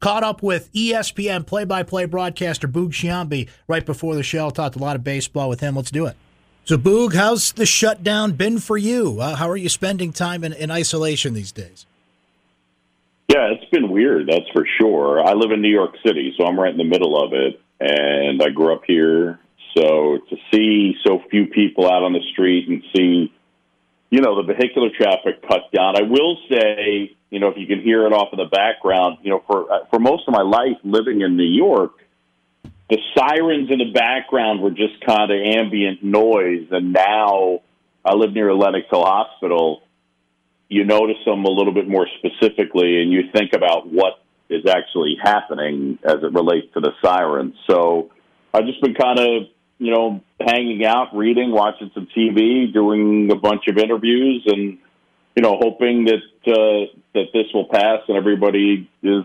Caught up with ESPN play-by-play broadcaster Boog Sciambi right before the show. Talked a lot of baseball with him. Let's do it. So, Boog, how's the shutdown been for you? Uh, how are you spending time in, in isolation these days? Yeah, it's been weird, that's for sure. I live in New York City, so I'm right in the middle of it, and I grew up here. So to see so few people out on the street and see, you know, the vehicular traffic cut down, I will say, you know, if you can hear it off in the background, you know, for uh, for most of my life living in New York, the sirens in the background were just kind of ambient noise, and now I live near Lenox Hill Hospital. You notice them a little bit more specifically and you think about what is actually happening as it relates to the sirens. So I've just been kind of, you know, hanging out, reading, watching some TV, doing a bunch of interviews, and you know, hoping that uh, that this will pass and everybody is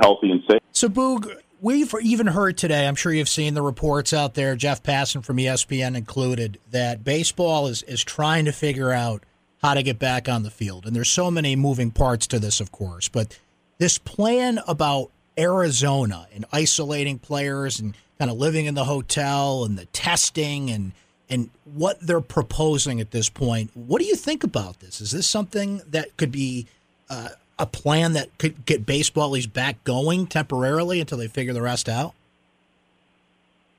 healthy and safe. So, Boog, we've even heard today. I'm sure you've seen the reports out there. Jeff Passan from ESPN included that baseball is is trying to figure out how to get back on the field. And there's so many moving parts to this, of course. But this plan about Arizona and isolating players and kind of living in the hotel and the testing and and what they're proposing at this point. What do you think about this? Is this something that could be uh, a plan that could get baseball at least back going temporarily until they figure the rest out?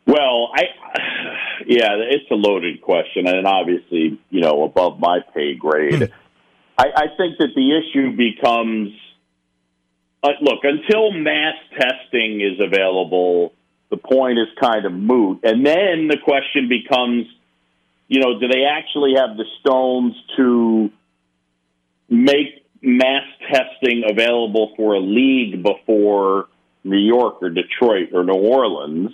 Well, I yeah, it's a loaded question, and obviously, you know, above my pay grade. Hmm. I, I think that the issue becomes uh, look until mass testing is available. The point is kind of moot, and then the question becomes, you know, do they actually have the stones to make mass testing available for a league before New York or Detroit or New Orleans?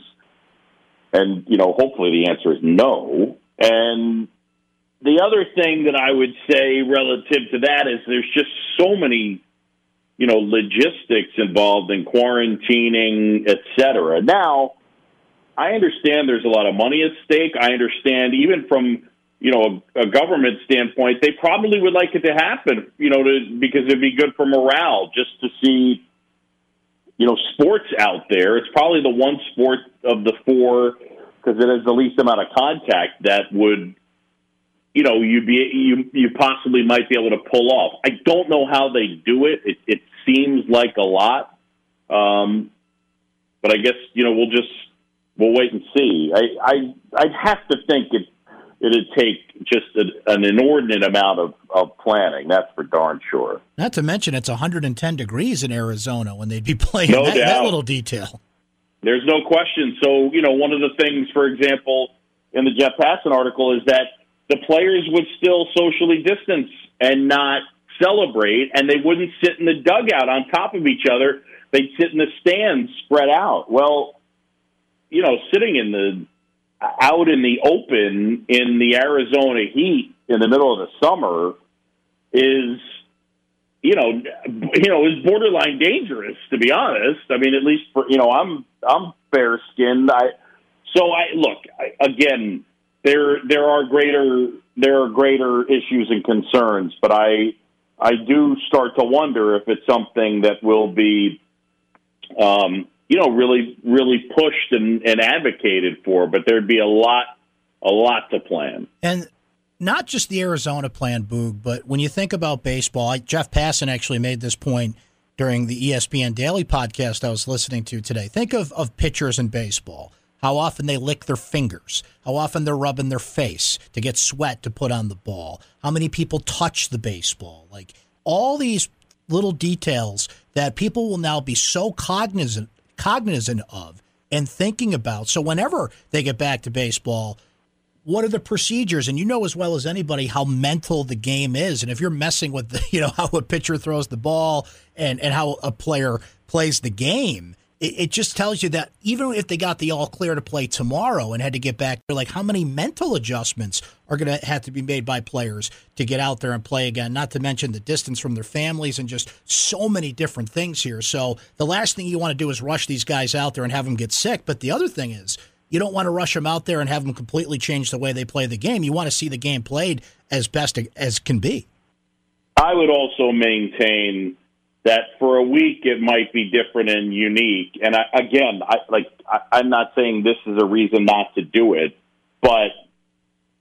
And, you know, hopefully the answer is no. And the other thing that I would say relative to that is there's just so many, you know, logistics involved in quarantining, et cetera. Now, I understand there's a lot of money at stake. I understand even from, you know, a, a government standpoint, they probably would like it to happen, you know, to, because it'd be good for morale just to see you know, sports out there. It's probably the one sport of the four because it has the least amount of contact that would, you know, you be you you possibly might be able to pull off. I don't know how they do it. It, it seems like a lot, um, but I guess you know we'll just we'll wait and see. I I I'd have to think it it'd take just a, an inordinate amount of, of planning. That's for darn sure. Not to mention, it's 110 degrees in Arizona when they'd be playing no that, that, little detail. There's no question. So, you know, one of the things, for example, in the Jeff Passan article is that the players would still socially distance and not celebrate, and they wouldn't sit in the dugout on top of each other. They'd sit in the stands spread out. Well, you know, sitting in the out in the open in the Arizona heat in the middle of the summer is you know you know is borderline dangerous to be honest i mean at least for you know i'm i'm fair skinned i so i look I, again there there are greater there are greater issues and concerns but i i do start to wonder if it's something that will be um you know, really, really pushed and, and advocated for. But there'd be a lot, a lot to plan. And not just the Arizona plan, Boog, but when you think about baseball, Jeff Passan actually made this point during the ESPN Daily podcast I was listening to today. Think of, of pitchers in baseball, how often they lick their fingers, how often they're rubbing their face to get sweat to put on the ball, how many people touch the baseball. Like all these little details that people will now be so cognizant cognizant of and thinking about. So whenever they get back to baseball, what are the procedures? And you know as well as anybody how mental the game is. And if you're messing with the, you know how a pitcher throws the ball and and how a player plays the game, it, it, just tells you that even if they got the all clear to play tomorrow and had to get back, they're like how many mental adjustments are going to have to be made by players to get out there and play again. Not to mention the distance from their families and just so many different things here. So the last thing you want to do is rush these guys out there and have them get sick. But the other thing is. You don't want to rush them out there and have them completely change the way they play the game. You want to see the game played as best as can be. I would also maintain that for a week it might be different and unique. And I, again, I like I, I'm not saying this is a reason not to do it, but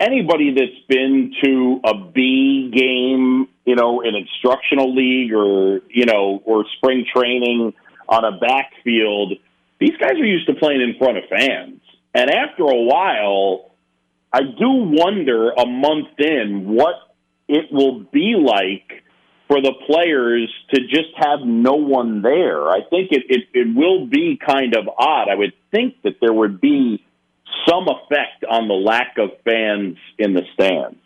anybody that's been to a B game, you know, an instructional league or you know, or spring training on a backfield, these guys are used to playing in front of fans. And after a while, I do wonder a month in what it will be like for the players to just have no one there. I think it, it, it will be kind of odd. I would think that there would be some effect on the lack of fans in the stands.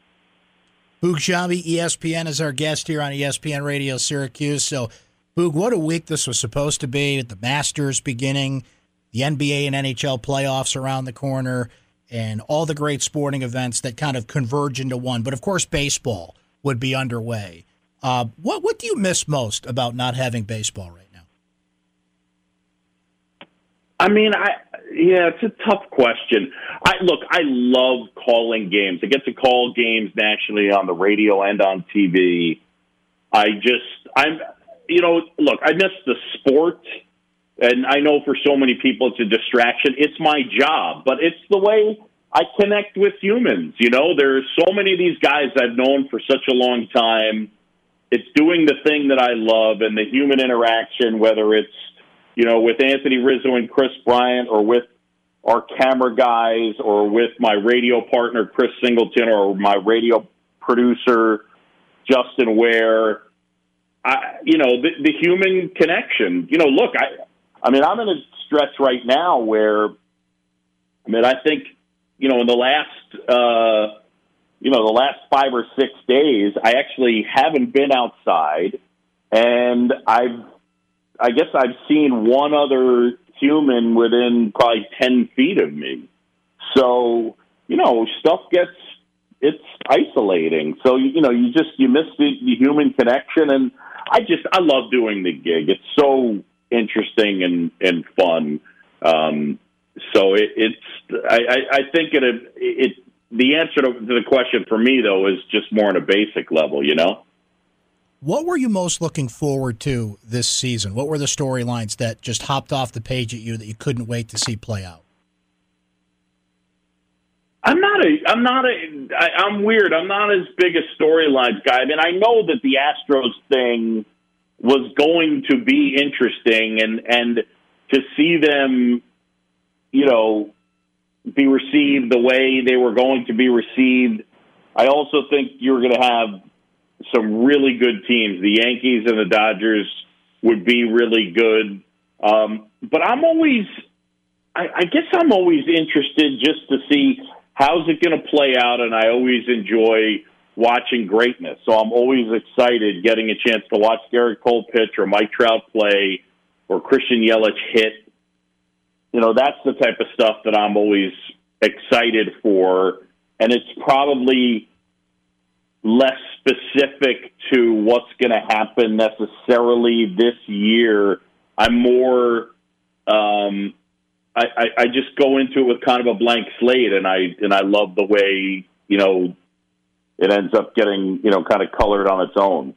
Boog Sciambi, ESPN, is our guest here on ESPN Radio Syracuse. So, Boog, what a week this was supposed to be the Masters beginning, the NBA and NHL playoffs around the corner, and all the great sporting events that kind of converge into one. But of course, baseball would be underway. Uh, what what do you miss most about not having baseball right now? I mean, I yeah, it's a tough question. I look, I love calling games. I get to call games nationally on the radio and on TV. I just I'm you know, look, I miss the sport and I know for so many people it's a distraction. It's my job, but it's the way I connect with humans. You know, there's so many of these guys I've known for such a long time it's doing the thing that I love and the human interaction, whether it's, you know, with Anthony Rizzo and Kris Bryant or with our camera guys or with my radio partner, Chris Singleton, or my radio producer, Justin Ware. I, you know, the, the human connection. You know, look, I, I mean, I'm in a stretch right now where, I mean, I think, you know, in the last, uh, you know, the last five or six days, I actually haven't been outside, and I've, I guess I've seen one other human within probably ten feet of me. So, you know, stuff gets it's isolating. So, you know, you just you miss the, the human connection, and I just I love doing the gig. It's so interesting and and fun. Um, so it, it's I, I, I think it it the answer to the question for me though is just more on a basic level, you know. What were you most looking forward to this season? What were the storylines that just hopped off the page at you that you couldn't wait to see play out? I'm not a. I'm not a. I, I'm weird. I'm not as big a storylines guy. I mean, I know that the Astros thing was going to be interesting, and and to see them, you know, be received the way they were going to be received. I also think you're going to have some really good teams. The Yankees and the Dodgers would be really good. Um, but I'm always, I, I guess I'm always interested just to see how's it going to play out, and I always enjoy watching greatness. So I'm always excited getting a chance to watch Gerrit Cole pitch or Mike Trout play or Christian Yelich hit you know, that's the type of stuff that I'm always excited for. And it's probably less specific to what's going to happen necessarily this year. I'm more, um, I, I, I just go into it with kind of a blank slate, and I and I love the way you know it ends up getting you know kind of colored on its own.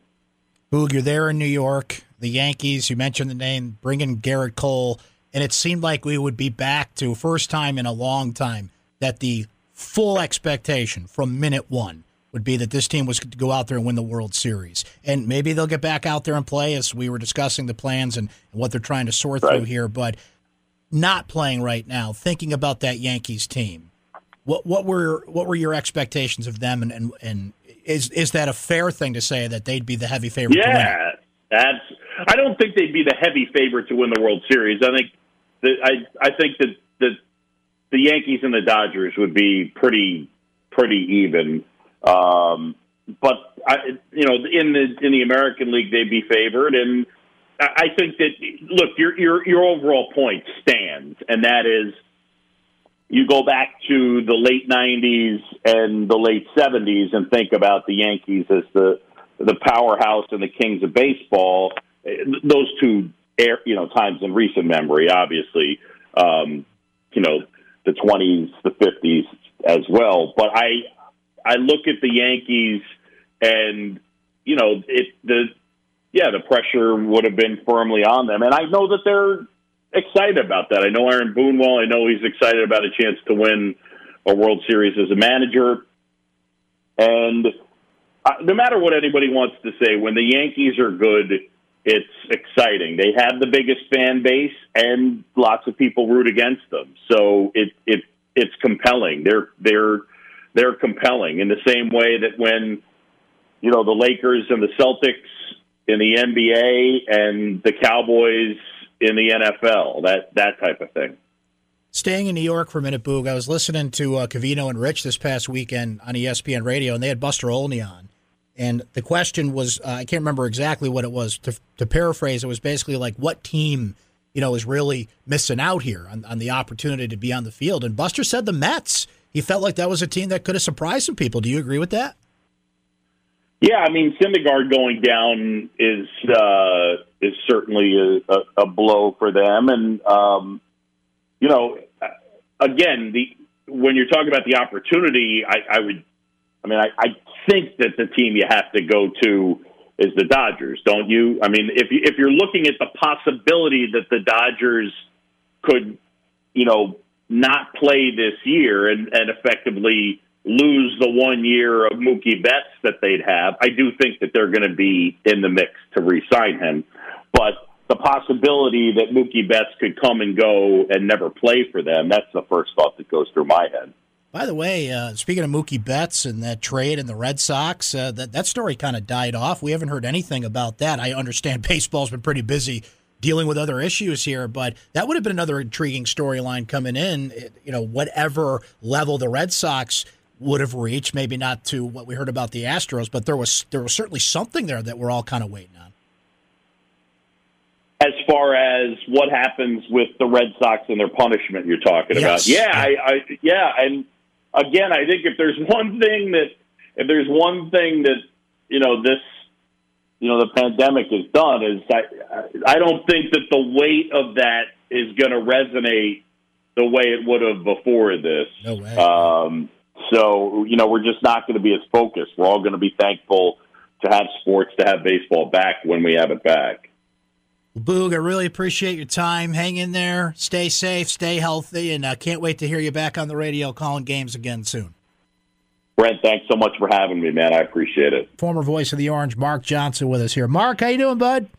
Boog, you're there in New York. The Yankees. You mentioned the name, bringing Gerrit Cole and it seemed like we would be back to first time in a long time that the full expectation from minute one would be that this team was to go out there and win the World Series. And maybe they'll get back out there and play as we were discussing the plans and, what they're trying to sort right. through here. But not playing right now, thinking about that Yankees team, what what were what were your expectations of them and, and, and is is that a fair thing to say that they'd be the heavy favorite? Yeah, that's. I don't think they'd be the heavy favorite to win the World Series. I think the, I I think that the the Yankees and the Dodgers would be pretty pretty even. Um, but I, you know, in the in the American League, they'd be favored, and I think that look, your your your overall point stands, and that is you go back to the late '90s and the late '70s and think about the Yankees as the the powerhouse and the kings of baseball. Those two you know, times in recent memory, obviously, um, you know, the 20s, the 50s as well. But I, I look at the Yankees and, you know, it, the, yeah, the pressure would have been firmly on them. And I know that they're excited about that. I know Aaron Boone well. I know he's excited about a chance to win a World Series as a manager. And uh, no matter what anybody wants to say, when the Yankees are good, it's exciting. They have the biggest fan base, and lots of people root against them. So it it it's compelling. They're they're they're compelling in the same way that when you know the Lakers and the Celtics in the NBA and the Cowboys in the NFL, that that type of thing. Staying in New York for a minute, Boog. I was listening to uh, Covino and Rich this past weekend on ESPN Radio, and they had Buster Olney on. And the question was, uh, I can't remember exactly what it was. To, to, paraphrase, it was basically like, what team, you know, is really missing out here on, on the opportunity to be on the field? And Buster said the Mets. He felt like that was a team that could have surprised some people. Do you agree with that? Yeah, I mean, Syndergaard going down is uh, is certainly a, a, a blow for them, and um, you know, again, the when you're talking about the opportunity, I, I would, I mean, I, I think that the team you have to go to is the Dodgers, don't you? I mean, if you, if you're looking at the possibility that the Dodgers could, you know, not play this year and, and effectively lose the one year of Mookie Betts that they'd have, I do think that they're going to be in the mix to re-sign him. But the possibility that Mookie Betts could come and go and never play for them, that's the first thought that goes through my head. By the way, uh, speaking of Mookie Betts and that trade and the Red Sox, uh, that that story kind of died off. We haven't heard anything about that. I understand baseball's been pretty busy dealing with other issues here, but that would have been another intriguing storyline coming in. You know, whatever level the Red Sox would have reached, maybe not to what we heard about the Astros, but there was there was certainly something there that we're all kind of waiting on. As far as what happens with the Red Sox and their punishment, you're talking yes. about, yeah, I, I, yeah, and again, I think if there's one thing that if there's one thing that you know this you know the pandemic has done is I I don't think that the weight of that is going to resonate the way it would have before this. No way. Um, so, you know, we're just not going to be as focused. We're all going to be thankful to have sports, to have baseball back when we have it back. Boog, I really appreciate your time. Hang in there. Stay safe, stay healthy, and I uh, can't wait to hear you back on the radio calling games again soon. Brent, thanks so much for having me, man. I appreciate it. Former voice of the Orange, Mark Johnson, with us here. Mark, how you doing, bud?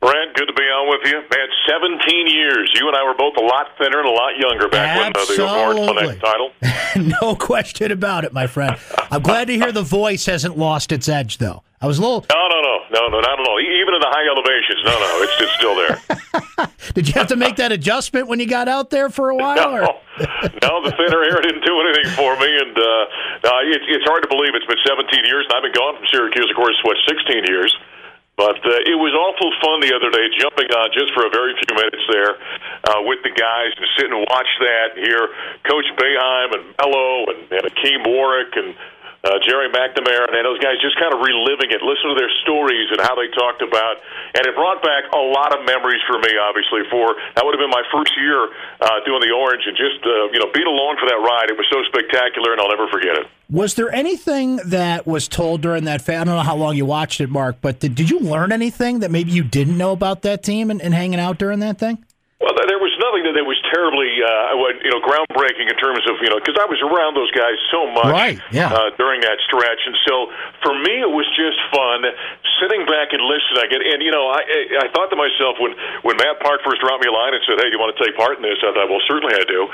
Brent, good to be on with you. Man, 17 years. You and I were both a lot thinner and a lot younger back Absolutely. when uh, the Orange won that title. no question about it, my friend. I'm glad to hear the voice hasn't lost its edge, though. I was a little. No, no, no, no, no, not at all. Even in the high elevations, no, no, it's, it's still there. Did you have to make that adjustment when you got out there for a while? No, no the thinner air didn't do anything for me, and uh, uh, it's, it's hard to believe it's been 17 years, and I've been gone from Syracuse, of course, what 16 years. But uh, it was awful fun the other day, jumping on just for a very few minutes there uh, with the guys and sit and watch that. Hear Coach Boeheim and Melo and, and Hakeem Warrick and uh, Gerry McNamara and those guys just kind of reliving it, listen to their stories and how they talked about, and it brought back a lot of memories for me. Obviously, for that would have been my first year uh, doing the Orange, and just uh, you know being along for that ride, it was so spectacular, and I'll never forget it. Was there anything that was told during that? I don't know how long you watched it, Mark, but did, did you learn anything that maybe you didn't know about that team and, and hanging out during that thing? Well, there was nothing that was terribly, uh, you know, groundbreaking in terms of, you know, because I was around those guys so much right, yeah. uh, during that stretch, and so for me it was just fun sitting back and listening. And you know, I I thought to myself when when Matt Park first dropped me a line and said, "Hey, do you want to take part in this?" I thought, "Well, certainly I do."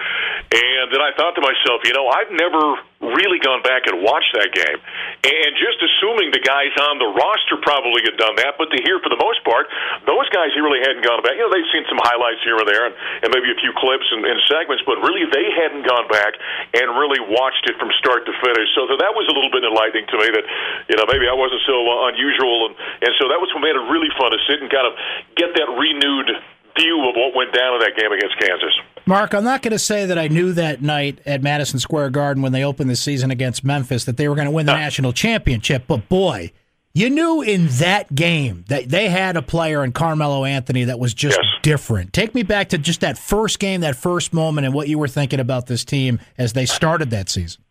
And then I thought to myself, you know, I've never really gone back and watched that game, and just assuming the guys on the roster probably had done that, but to hear for the most part, those guys he really hadn't gone back. You know, they've seen some highlights here or there, and, and maybe a few clips and, and segments, but really they hadn't gone back and really watched it from start to finish. So that was a little bit enlightening to me that you know maybe I wasn't so uh, unusual, and and so that was what made it really fun to sit and kind of get that renewed view of what went down in that game against Kansas. Mark, I'm not going to say that I knew that night at Madison Square Garden when they opened the season against Memphis that they were going to win the national championship, but boy, you knew in that game that they had a player in Carmelo Anthony that was just yes. different. Take me back to just that first game, that first moment, and what you were thinking about this team as they started that season.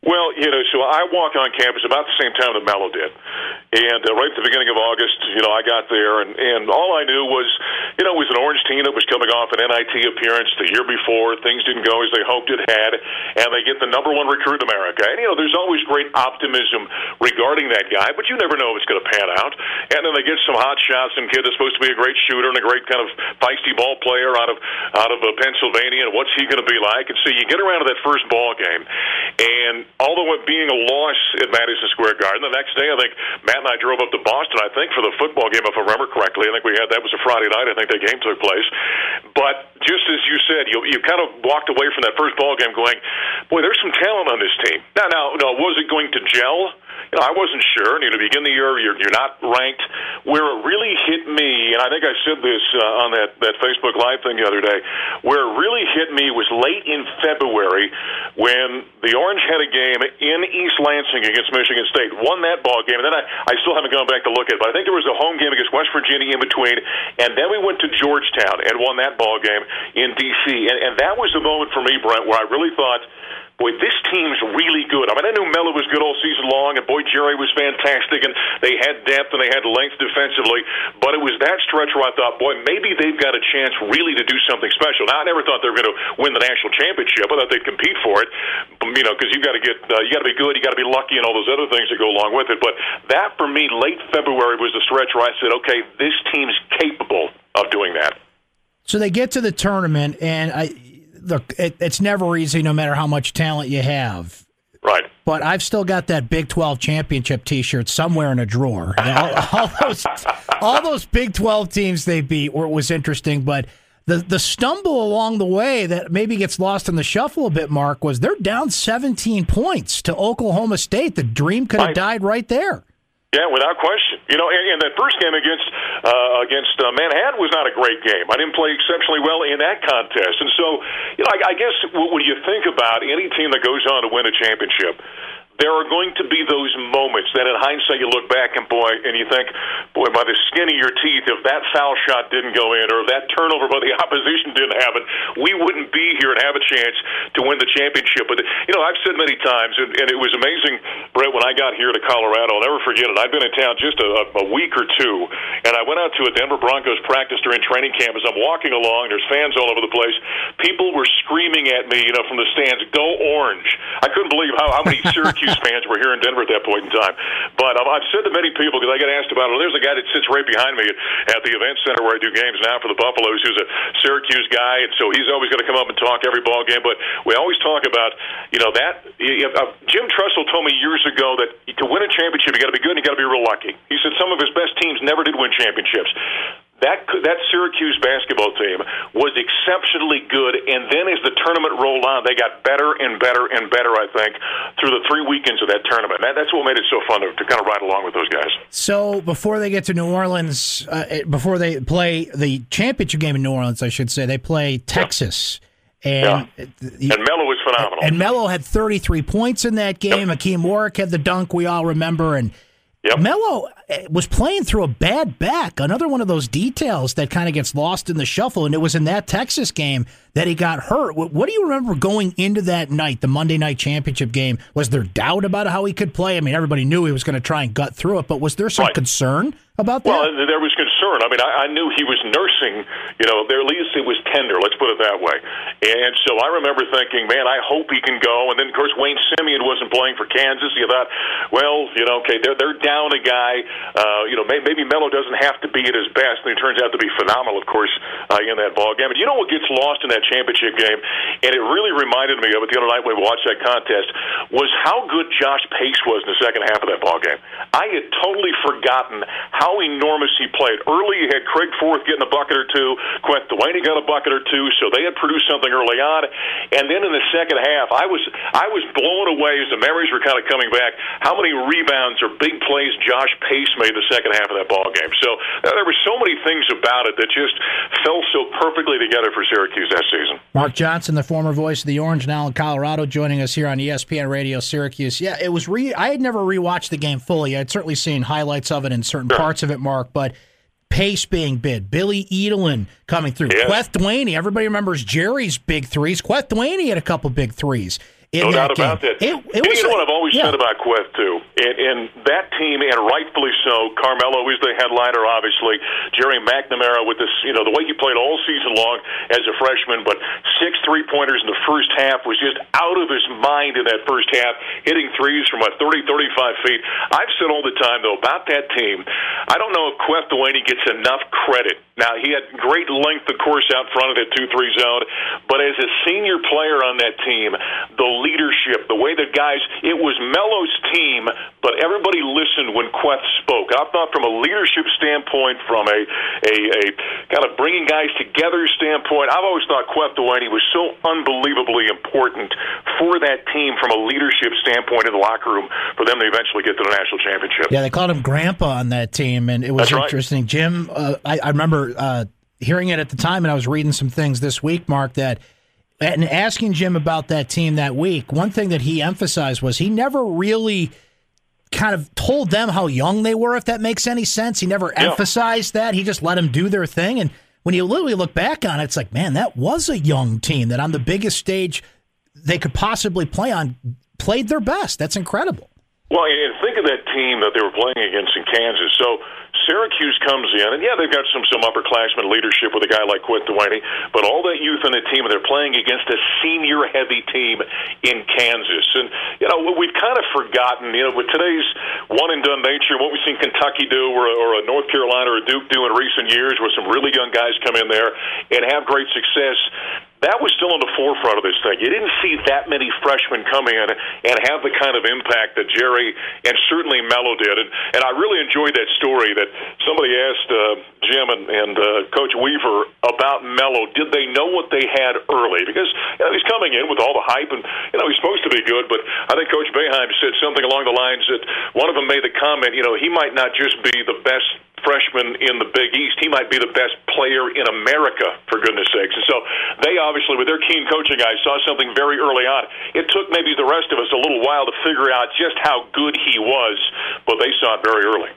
Well, you know, so I walk on campus about the same time that Melo did, and uh, right at the beginning of August, you know, I got there, and and all I knew was, you know, it was an Orange team that was coming off an NIT appearance the year before. Things didn't go as they hoped it had, and they get the number one recruit in America. And you know, there's always great optimism regarding that guy, but you never know if it's going to pan out. And then they get some hot shots, and kid that's supposed to be a great shooter and a great kind of feisty ball player out of out of uh, Pennsylvania, and what's he going to be like? And so you get around to that first ball game, and although it being a loss at Madison Square Garden, the next day I think Matt and I drove up to Boston. I think for the football game, if I remember correctly. I think we had that was a Friday night. I think that game took place. But just as you said, you you kind of walked away from that first ball game going, boy, there's some talent on this team. Now, now, now was it going to gel? You know, I wasn't sure. You know, begin the year, you're, you're not ranked. Where it really hit me, and I think I said this uh, on that, that Facebook Live thing the other day, where it really hit me was late in February when the Orange had a game in East Lansing against Michigan State, won that ball game, and then I, I still haven't gone back to look at it, but I think there was a home game against West Virginia in between, and then we went to Georgetown and won that ball game in D.C., and, and that was the moment for me, Brent, where I really thought – boy, this team's really good. I mean, I knew Melo was good all season long, and boy, Gerry was fantastic, and they had depth and they had length defensively. But it was that stretch where I thought, boy, maybe they've got a chance really to do something special. Now, I never thought they were going to win the national championship. I thought they'd compete for it, you know, because you've got to get, uh, you got to be good, you got to be lucky, and all those other things that go along with it. But that, for me, late February was the stretch where I said, okay, this team's capable of doing that. So they get to the tournament, and I look, it, it's never easy, no matter how much talent you have. Right. But I've still got that Big 12 championship T-shirt somewhere in a drawer. all, all, those, all those Big 12 teams they beat were, was interesting, but the the stumble along the way that maybe gets lost in the shuffle a bit, Mark, was they're down 17 points to Oklahoma State. The dream could have right. died right there. Yeah, without question. You know, and, and that first game against uh, against uh, Manhattan was not a great game. I didn't play exceptionally well in that contest, and so you know, I, I guess when you think about any team that goes on to win a championship, there are going to be those moments that in hindsight you look back and boy and you think boy by the skin of your teeth if that foul shot didn't go in or if that turnover by the opposition didn't happen we wouldn't be here and have a chance to win the championship. But you know I've said many times and, and it was amazing Brett when I got here to Colorado I'll never forget it. I'd been in town just a, a week or two and I went out to a Denver Broncos practice during training camp as I'm walking along there's fans all over the place. People were screaming at me you know from the stands go orange. I couldn't believe how, how many Syracuse Syracuse fans were here in Denver at that point in time. But um, I've said to many people because I get asked about it. There's a guy that sits right behind me at the event center where I do games now for the Buffaloes, who's a Syracuse guy, and so he's always going to come up and talk every ball game. But we always talk about, you know, that uh, Jim Tressel told me years ago that to win a championship, you got to be good and you got to be real lucky. He said some of his best teams never did win championships that that Syracuse basketball team was exceptionally good, and then as the tournament rolled on, they got better and better and better. I think through the three weekends of that tournament. That, that's what made it so fun to, to, kind of ride along with those guys. So before they get to New Orleans, uh, before they play the championship game in New Orleans, I should say they play Texas. Yeah. And yeah. and Melo was phenomenal. And Melo had 33 points in that game. Yep. Hakeem Warrick had the dunk we all remember, and Yep. Melo eh, was playing through a bad back. Another one of those details that kind of gets lost in the shuffle. And it was in that Texas game that he got hurt. What do you remember going into that night, the Monday night championship game? Was there doubt about how he could play? I mean, everybody knew he was going to try and gut through it, but was there some right. concern about that? Well, there was concern. I mean, I, I knew he was nursing. You know, at least it was tender. Let's put it that way. And so I remember thinking, man, I hope he can go. And then, of course, Wayne Simien wasn't playing for Kansas. You thought, well, you know, okay, they're they're down a guy. Uh, you know, maybe, maybe Melo doesn't have to be at his best, and he turns out to be phenomenal, of course, uh, in that ball game. And you know what gets lost in that championship game, and it really reminded me of it the other night when we watched that contest, was how good Josh Pace was in the second half of that ball game. I had totally forgotten how enormous he played. Early, you had Craig Forth getting a bucket or two. Kueth Duany got a bucket or two, so they had produced something early on. And then in the second half, I was I was blown away as the memories were kind of coming back. How many rebounds or big plays Josh Pace made the second half of that ball game. So uh, there were so many things about it that just fell so perfectly together for Syracuse that season. Mark Johnson, the former voice of the Orange, now in Colorado, joining us here on ESPN Radio Syracuse. Yeah, it was. Re- I had never rewatched the game fully. I'd certainly seen highlights of it in certain sure. parts of it, Mark, but. Pace being bid, Billy Edelin coming through, yes. Kueth Duany. Everybody remembers Gerry's big threes. Kueth Duany had a couple big threes. In no doubt game. about that. It, it you know what I've always yeah. said about Kueth too, and, and that team, and rightfully so. Carmelo is the headliner, obviously. Gerry McNamara with this, you know, the way he played all season long as a freshman, but six three pointers in the first half was just out of his mind in that first half, hitting threes from what 30, 35 feet. I've said all the time though about that team. I don't know if Kueth Duany gets enough credit. Now he had great length, of course, out front of that two-three zone, but as a senior player on that team, the leadership, the way the guys, it was Melo's team, but everybody listened when Kueth spoke. I thought from a leadership standpoint, from a a, a kind of bringing guys together standpoint, I've always thought Kueth Duany was so unbelievably important for that team from a leadership standpoint in the locker room for them to eventually get to the national championship. Yeah, they called him Grandpa on that team, and it was That's right. interesting. Jim, uh, I, I remember uh, hearing it at the time, and I was reading some things this week, Mark, that and asking Jim about that team that week. One thing that he emphasized was he never really kind of told them how young they were, if that makes any sense. He never Yeah. emphasized that. He just let them do their thing. And when you literally look back on it, it's like, man, that was a young team that on the biggest stage they could possibly play on played their best. That's incredible. Well, and think of that team that they were playing against in Kansas. So Syracuse comes in, and yeah, they've got some some upperclassmen leadership with a guy like Kueth Duany, but all that youth on the team, and they're playing against a senior-heavy team in Kansas. And you know, we've kind of forgotten, you know, with today's one-and-done nature, what we've seen Kentucky do, or, or a North Carolina or a Duke do in recent years, where some really young guys come in there and have great success that was still on the forefront of this thing. You didn't see that many freshmen come in and have the kind of impact that Gerry and certainly Melo did. And, and I really enjoyed that story that somebody asked uh, Jim and, and uh, Coach Weaver about Melo. Did they know what they had early? Because you know, he's coming in with all the hype, and you know he's supposed to be good. But I think Coach Boeheim said something along the lines that one of them made the comment, you know, he might not just be the best freshman in the Big East. He might be the best player in America, for goodness sakes. And so they obviously, with their keen coaching eyes, saw something very early on. It took maybe the rest of us a little while to figure out just how good he was, but they saw it very early.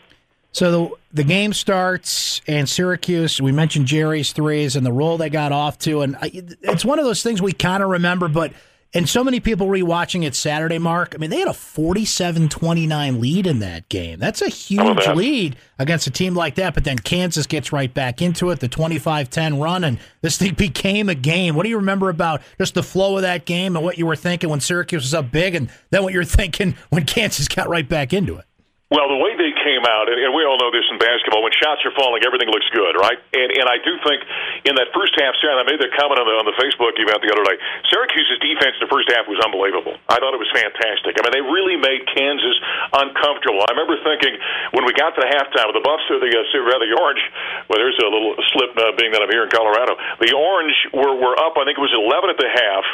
So the, the game starts, and Syracuse. We mentioned Gerry's threes and the role they got off to, and it's one of those things we kind of remember. But and so many people rewatching it Saturday, Mark. I mean, they had a 47-29 lead in that game. That's a oh, huge that? lead against a team like that. But then Kansas gets right back into it, the 25-10 run, and this thing became a game. What do you remember about just the flow of that game and what you were thinking when Syracuse was up big, and then what you're thinking when Kansas got right back into it? Well, the way they came out, and, and we all know this in basketball, when shots are falling, everything looks good, right? And and I do think in that first half, Sarah, and I made that comment on the on the Facebook event the other day. Syracuse's defense in the first half was unbelievable. I thought it was fantastic. I mean, they really made Kansas uncomfortable. I remember thinking when we got to the halftime, the Buffs, the uh, rather the Orange. Well, there's a little slip uh, being that I'm here in Colorado. The Orange were were up. I think it was 11 at the half.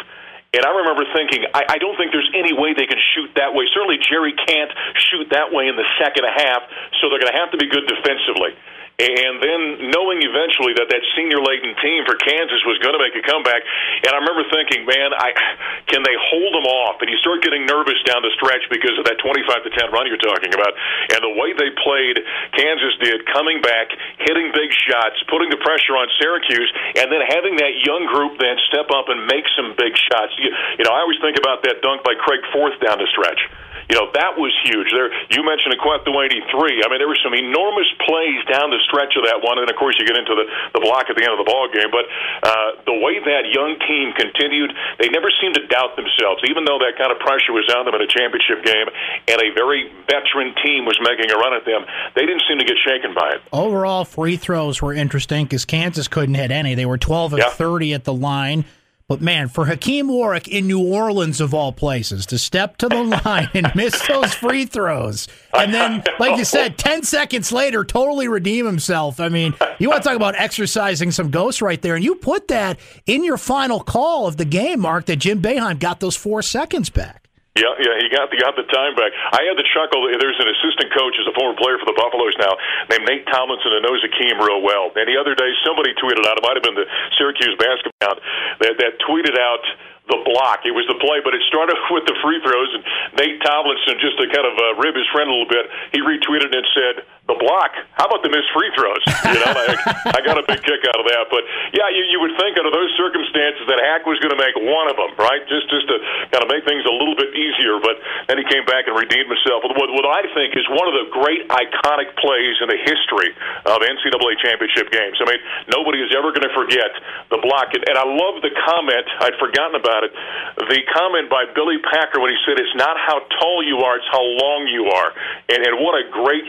And I remember thinking, I, I don't think there's any way they can shoot that way. Certainly, Gerry can't shoot that way in the second half, so they're going to have to be good defensively. And eventually that that senior laden team for Kansas was going to make a comeback, and I remember thinking, man, I can they hold them off? And you start getting nervous down the stretch because of that 25 to 10 run you're talking about, and the way they played, Kansas did, coming back, hitting big shots, putting the pressure on Syracuse, and then having that young group then step up and make some big shots. You, you know, I always think about that dunk by Craig Forth down the stretch. You know, that was huge. There, you mentioned a Kueth Duany three. I mean, there were some enormous plays down the stretch of that one, and of course, you get into the, the block at the end of the ball game. But uh, the way that young team continued, they never seemed to doubt themselves, even though that kind of pressure was on them in a championship game, and a very veteran team was making a run at them. They didn't seem to get shaken by it. Overall, free throws were interesting because Kansas couldn't hit any. They were 12 of Yeah. 30 at the line. But man, for Hakeem Warrick in New Orleans of all places to step to the line and miss those free throws, and then, like you said, ten seconds later, totally redeem himself. I mean, you want to talk about exercising some ghosts right there, and you put that in your final call of the game, Mark. That Jim Boeheim got those four seconds back. Yeah, yeah, he got the got the time back. I had the chuckle. There's an assistant coach, as a former player for the Buffaloes now, named Nate Tomlinson, and knows Hakeem real well. And the other day, somebody tweeted out. It might have been the Syracuse basketball account that that tweeted out the block. It was the play, but it started with the free throws. And Nate Tomlinson, just to kind of uh, rib his friend a little bit, he retweeted and said, the block. How about the missed free throws? You know, I, I got a big kick out of that. But yeah, you, you would think under those circumstances that Hack was going to make one of them, right? Just just to kind of make things a little bit easier. But then he came back and redeemed himself with what, what I think is one of the great iconic plays in the history of NCAA championship games. I mean, nobody is ever going to forget the block. And, and I love the comment. I'd forgotten about it. The comment by Billy Packer when he said, "It's not how tall you are, it's how long you are." And, and what a great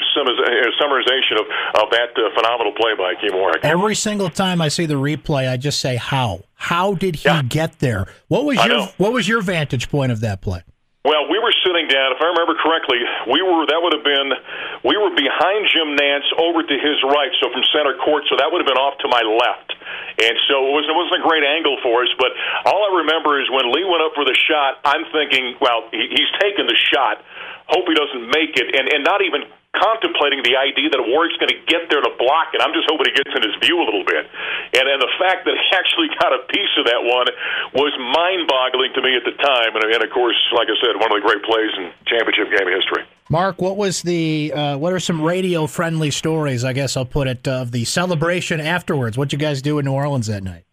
summarization of, of that uh, phenomenal play by Hakeem Warrick. Every single time I see the replay, I just say, "How? How did he yeah. get there? What was your What was your vantage point of that play?" Well, we were sitting down. If I remember correctly, we were that would have been we were behind Jim Nantz over to his right, so from center court. So that would have been off to my left, and so it wasn't it wasn't a great angle for us. But all I remember is when Lee went up for the shot, I'm thinking, well, he, he's taken the shot. Hope he doesn't make it, and and not even contemplating the idea that Warrick's going to get there to block it. I'm just hoping he gets in his view a little bit. And and the fact that he actually got a piece of that one was mind-boggling to me at the time. And, and of course, like I said, one of the great plays in championship game history. Mark, what was the uh, what are some radio friendly stories? I guess I'll put it of the celebration afterwards. What you guys do in New Orleans that night?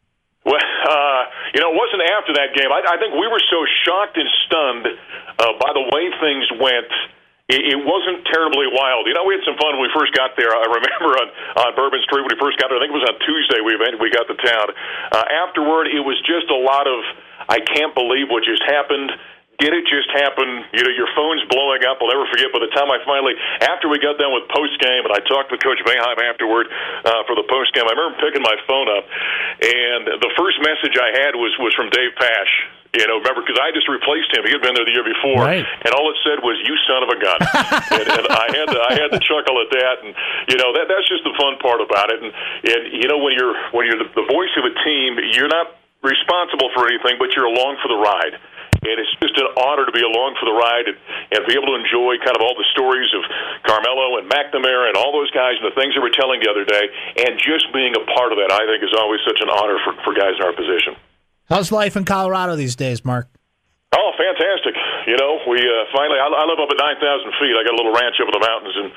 Well, uh, you know, it wasn't after that game. I, I think we were so shocked and stunned uh, by the way things went it, wasn't terribly wild. You know, we had some fun when we first got there. I remember on, on Bourbon Street when we first got there. I think it was on Tuesday we we got to town. Uh, afterward, it was just a lot of I can't believe what just happened. Did it just happen? You know, your phone's blowing up. I'll never forget. By the time I finally, after we got done with post game, and I talked with Coach Boeheim afterward uh, for the post game, I remember picking my phone up, and the first message I had was was from Dave Pasch you know, remember because I just replaced him. He had been there the year before, right. and all it said was "You son of a gun," and, and I had to I had to chuckle at that, and you know that that's just the fun part about it. And and you know when you're when you're the, the voice of a team, you're not responsible for anything, but you're along for the ride. And it's just an honor to be along for the ride and, and be able to enjoy kind of all the stories of Carmelo and McNamara and all those guys and the things they were telling the other day. And just being a part of that, I think, is always such an honor for, for guys in our position. How's life in Colorado these days, Mark? Oh, fantastic! You know, we uh, finally. I, I live up at nine thousand feet. I got a little ranch up in the mountains, and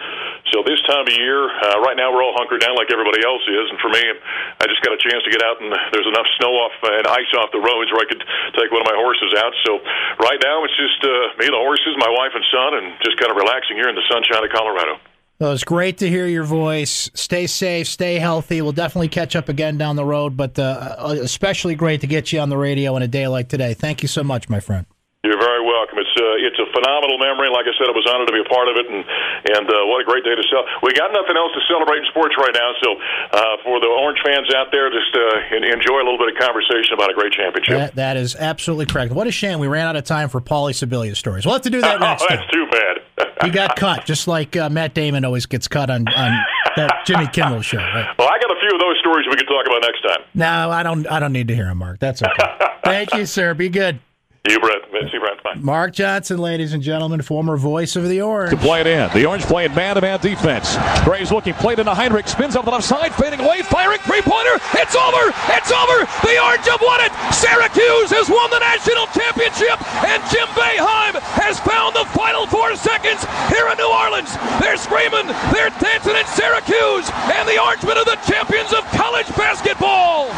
so this time of year, uh, right now we're all hunkered down like everybody else is. And for me, I just got a chance to get out, and there's enough snow off and ice off the roads where I could take one of my horses out. So right now, it's just uh, me, and the horses, my wife and son, and just kind of relaxing here in the sunshine of Colorado. Well, it's great to hear your voice. Stay safe, stay healthy. We'll definitely catch up again down the road, but uh, especially great to get you on the radio on a day like today. Thank you so much, my friend. You're very welcome. It's uh, it's a phenomenal memory. Like I said, I was honored to be a part of it, and and uh, what a great day to sell. We got nothing else to celebrate in sports right now, so uh, for the Orange fans out there, just uh, enjoy a little bit of conversation about a great championship. That, that is absolutely correct. What a shame we ran out of time for Paulie Sibilia stories. We'll have to do that next oh, that's time. too bad he got cut, just like uh, Matt Damon always gets cut on, on that Jimmy Kimmel show. Right? Well, I got a few of those stories we can talk about next time. No, I don't. I don't need to hear them, Mark. That's okay. Thank you, sir. Be good. You, Brett. See you, Brett. Bye. Mark Johnson, ladies and gentlemen, former voice of the Orange. To play it in. The Orange playing man-to-man defense. Graves looking, played into Hinrich, spins up the left side, fading away, firing three-pointer. It's over. It's over. The Orange have won it. Syracuse has won the national championship, and Jim Boeheim has found the final four seconds here in New Orleans. They're screaming. They're dancing in Syracuse, and the Orangemen are the champions of college basketball.